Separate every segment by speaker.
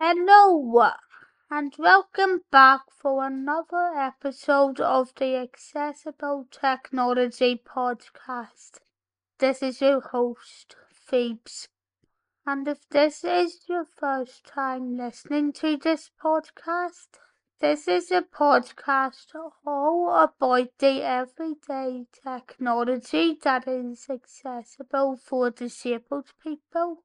Speaker 1: Hello, and welcome back for another episode of the Accessible Technology Podcast. This is your host, Phoebes. And if this is your first time listening to this podcast, this is a podcast all about the everyday technology that is accessible for disabled people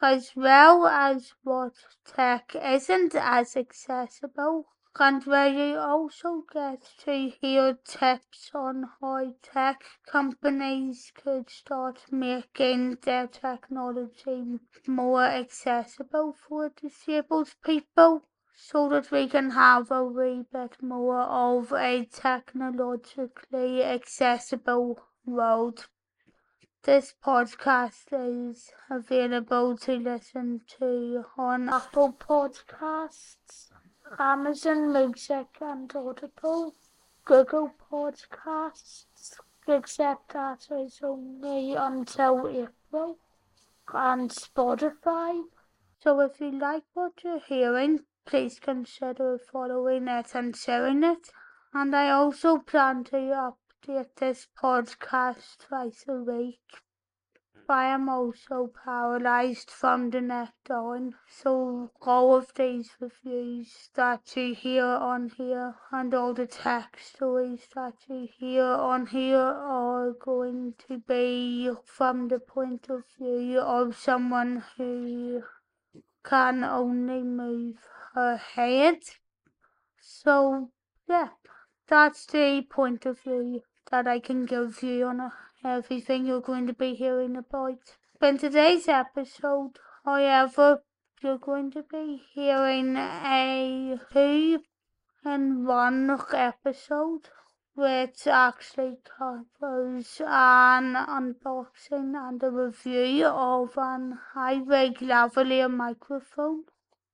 Speaker 1: as well as what tech isn't as accessible and where you also get to hear tips on how tech companies could start making their technology more accessible for disabled people so that we can have a wee bit more of a technologically accessible world. This podcast is available to listen to on Apple Podcasts, Amazon Music and Audible, Google Podcasts, except that is only until April, and Spotify. So if you like what you're hearing, please consider following it and sharing it. And I also plan to update this podcast twice a week. I am also paralysed from the neck down, so all of these reviews that you hear on here and all the tech stories that you hear on here are going to be from the point of view of someone who can only move her head. So, yeah, that's the point of view that I can give you on everything you're going to be hearing about. In today's episode, however, you're going to be hearing a two in one episode, which actually covers an unboxing and a review of an iRig lavalier microphone.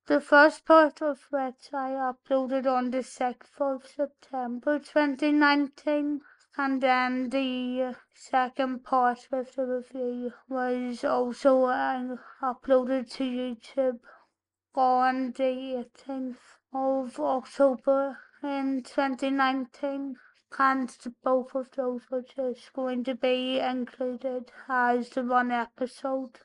Speaker 1: The first part of which I uploaded on the 6th of September 2019 and then the second part of the review was also uh, uploaded to YouTube on the 18th of October in 2019 and both of those are just going to be included as the one episode.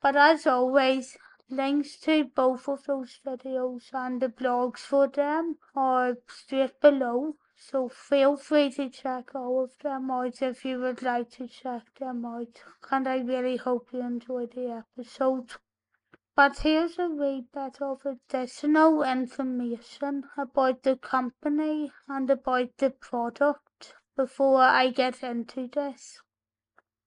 Speaker 1: But as always, links to both of those videos and the blogs for them are straight below so feel free to check all of them out if you would like to check them out. And I really hope you enjoyed the episode. But here's a wee bit of additional information about the company and about the product before I get into this.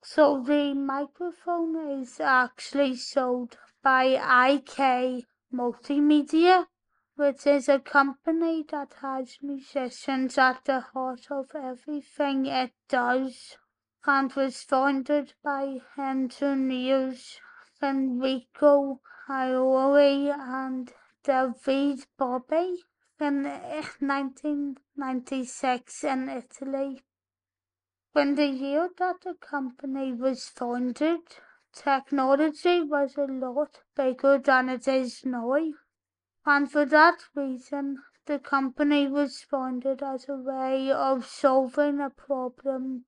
Speaker 1: So the microphone is actually sold by IK Multimedia which is a company that has musicians at the heart of everything it does and was founded by engineers Enrico Iori and Davide Barbi in 1996 in Italy. When the year that the company was founded, technology was a lot bigger than it is now and for that reason the company was founded as a way of solving a problem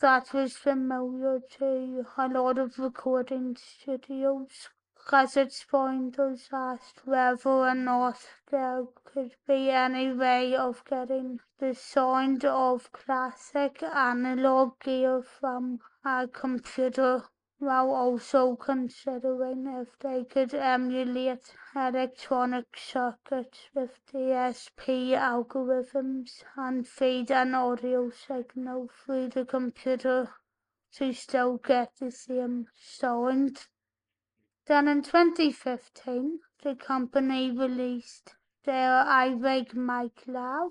Speaker 1: that was familiar to a lot of recording studios. Because its founders asked whether or not there could be any way of getting the sound of classic analog gear from a computer while also considering if they could emulate electronic circuits with DSP algorithms and feed an audio signal through the computer to still get the same sound. Then in 2015, the company released their iRig Mic Lav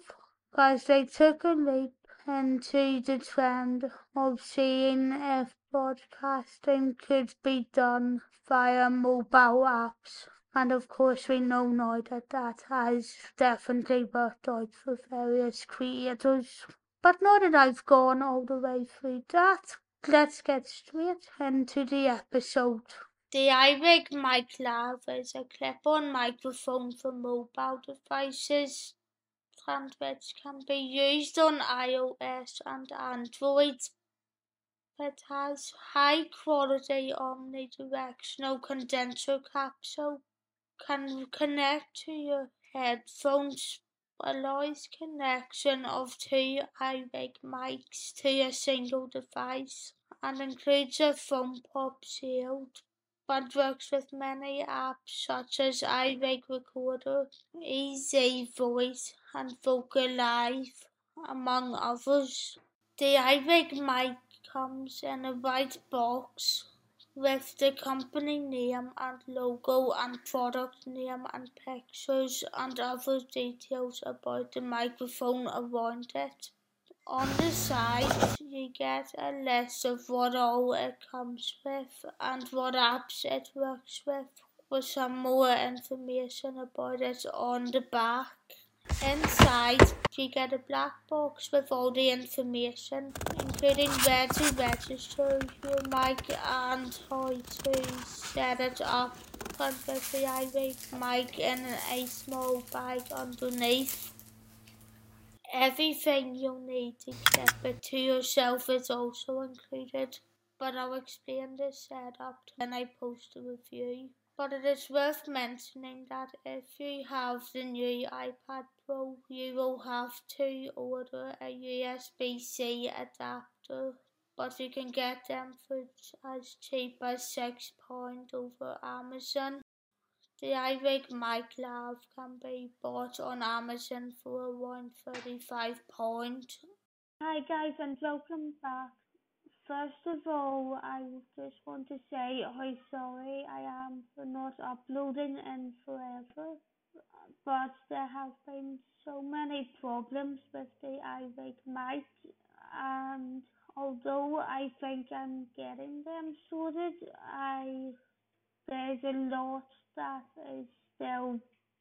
Speaker 1: because they took a leap into the trend of seeing if broadcasting could be done via mobile apps. And of course, we know now that that has definitely worked out for various creators. But now that I've gone all the way through that, let's get straight into the episode. The iRig Mic Lav is a clip-on microphone for mobile devices and which can be used on iOS and Android. It has high quality omnidirectional condenser capsule, can connect to your headphones, a allows connection of two iRig mics to a single device, and includes a foam pop shield but works with many apps such as iRig Recorder, Easy Voice, and Vocal Live, among others. The iRig mic comes in a white box with the company name and logo and product name and pictures and other details about the microphone around it. On the side, you get a list of what all it comes with and what apps it works with, with some more information about it on the back. Inside, you get a black box with all the information, including where to register your mic and how to set it up and with the iRig mic in a small bag underneath. Everything you'll need to keep it to yourself is also included, but I'll explain the setup when I post a review. But it is worth mentioning that if you have the new iPad Pro, you will have to order a USB-C adapter, but you can get them for as cheap as £6 over Amazon. The iRig Mic Lav can be bought on Amazon for around £35.
Speaker 2: Hi guys and welcome back. First of all, I just want to say how sorry I am for not uploading in forever, but there have been so many problems with the iRig mic and although I think I'm getting them sorted, I there's a lot that is still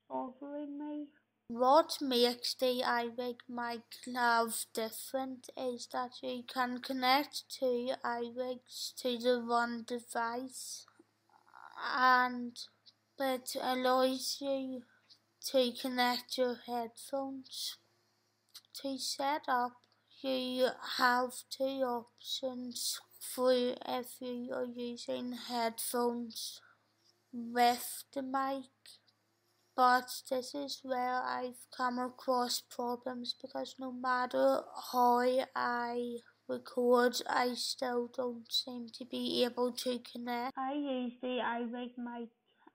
Speaker 2: bothering me.
Speaker 1: What makes the iRig Mic Lav different is that you can connect two iRigs to the one device and it allows you to connect your headphones. To set up, you have two options for if you are using headphones with the mic but this is where I've come across problems because no matter how I record I still don't seem to be able to connect.
Speaker 2: I use the iRig mic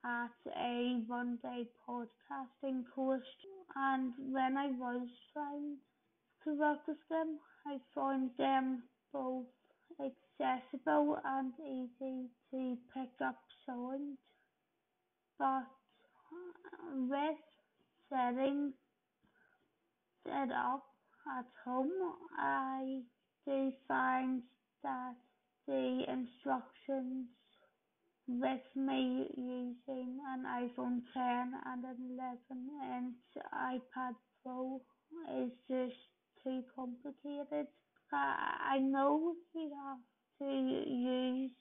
Speaker 2: at a one day podcasting course and when I was trying to work with them I found them both accessible and easy to pick up sound but with setting set up at home, I do find that the instructions with me using an iPhone 10 and an 11 inch iPad Pro is just too complicated. I know you have to use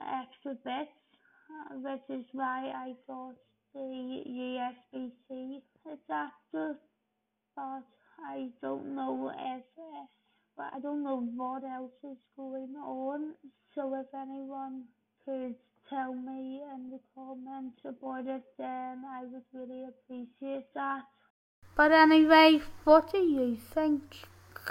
Speaker 2: extra bits which is why I got the USB-C adapter, but I don't know if, but I don't know what else is going on. So if anyone could tell me in the comments about it, then I would really appreciate that.
Speaker 1: But anyway, what do you think?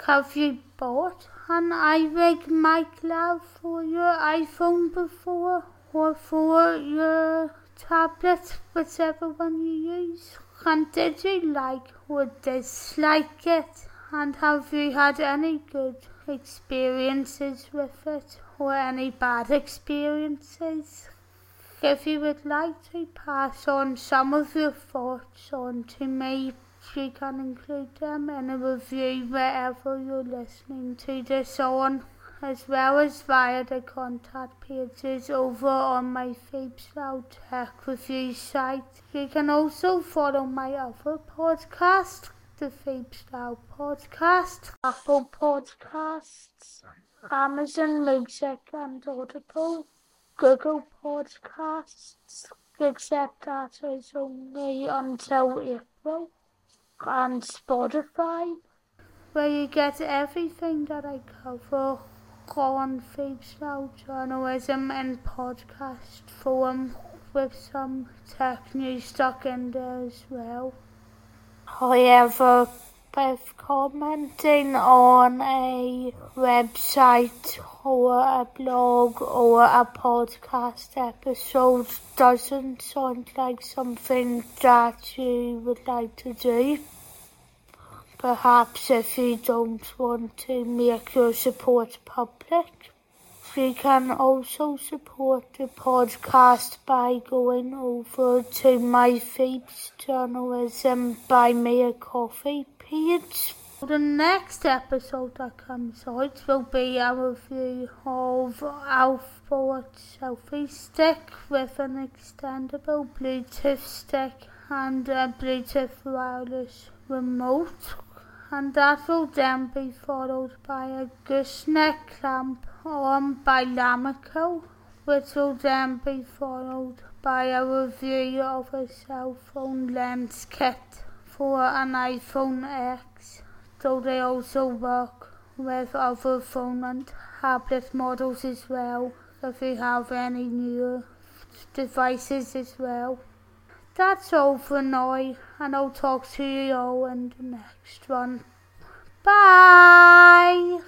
Speaker 1: Have you bought an iRig Mic Lav for your iPhone before? or for your tablet, whichever one you use. And did you like or dislike it? And have you had any good experiences with it or any bad experiences? If you would like to pass on some of your thoughts on to me, you can include them in a review wherever you're listening to this on as well as via the contact pages over on my Phoebs Lyle Tech Review site. You can also follow my other podcast, the Phoebs Lyle Podcast, Apple Podcasts, Amazon Music and Audible, Google Podcasts, except that it's only until April, and Spotify, where you get everything that I cover on female journalism and podcast form with some tech news stuck in there as well. However, with commenting on a website or a blog or a podcast episode doesn't sound like something that you would like to do. Perhaps if you don't want to make your support public, you can also support the podcast by going over to my Phoebes Journalism Buy Me a Coffee page. The next episode that comes out will be a review of Alpha selfie stick with an extendable Bluetooth stick and a Bluetooth wireless remote and that will then be followed by a gooseneck clamp on by Lamicall, which will then be followed by a review of a cell phone lens kit for an iPhone X, though they also work with other phone and tablet models as well, if you have any new devices as well. That's all for now, and I'll talk to you all in the next one. Bye!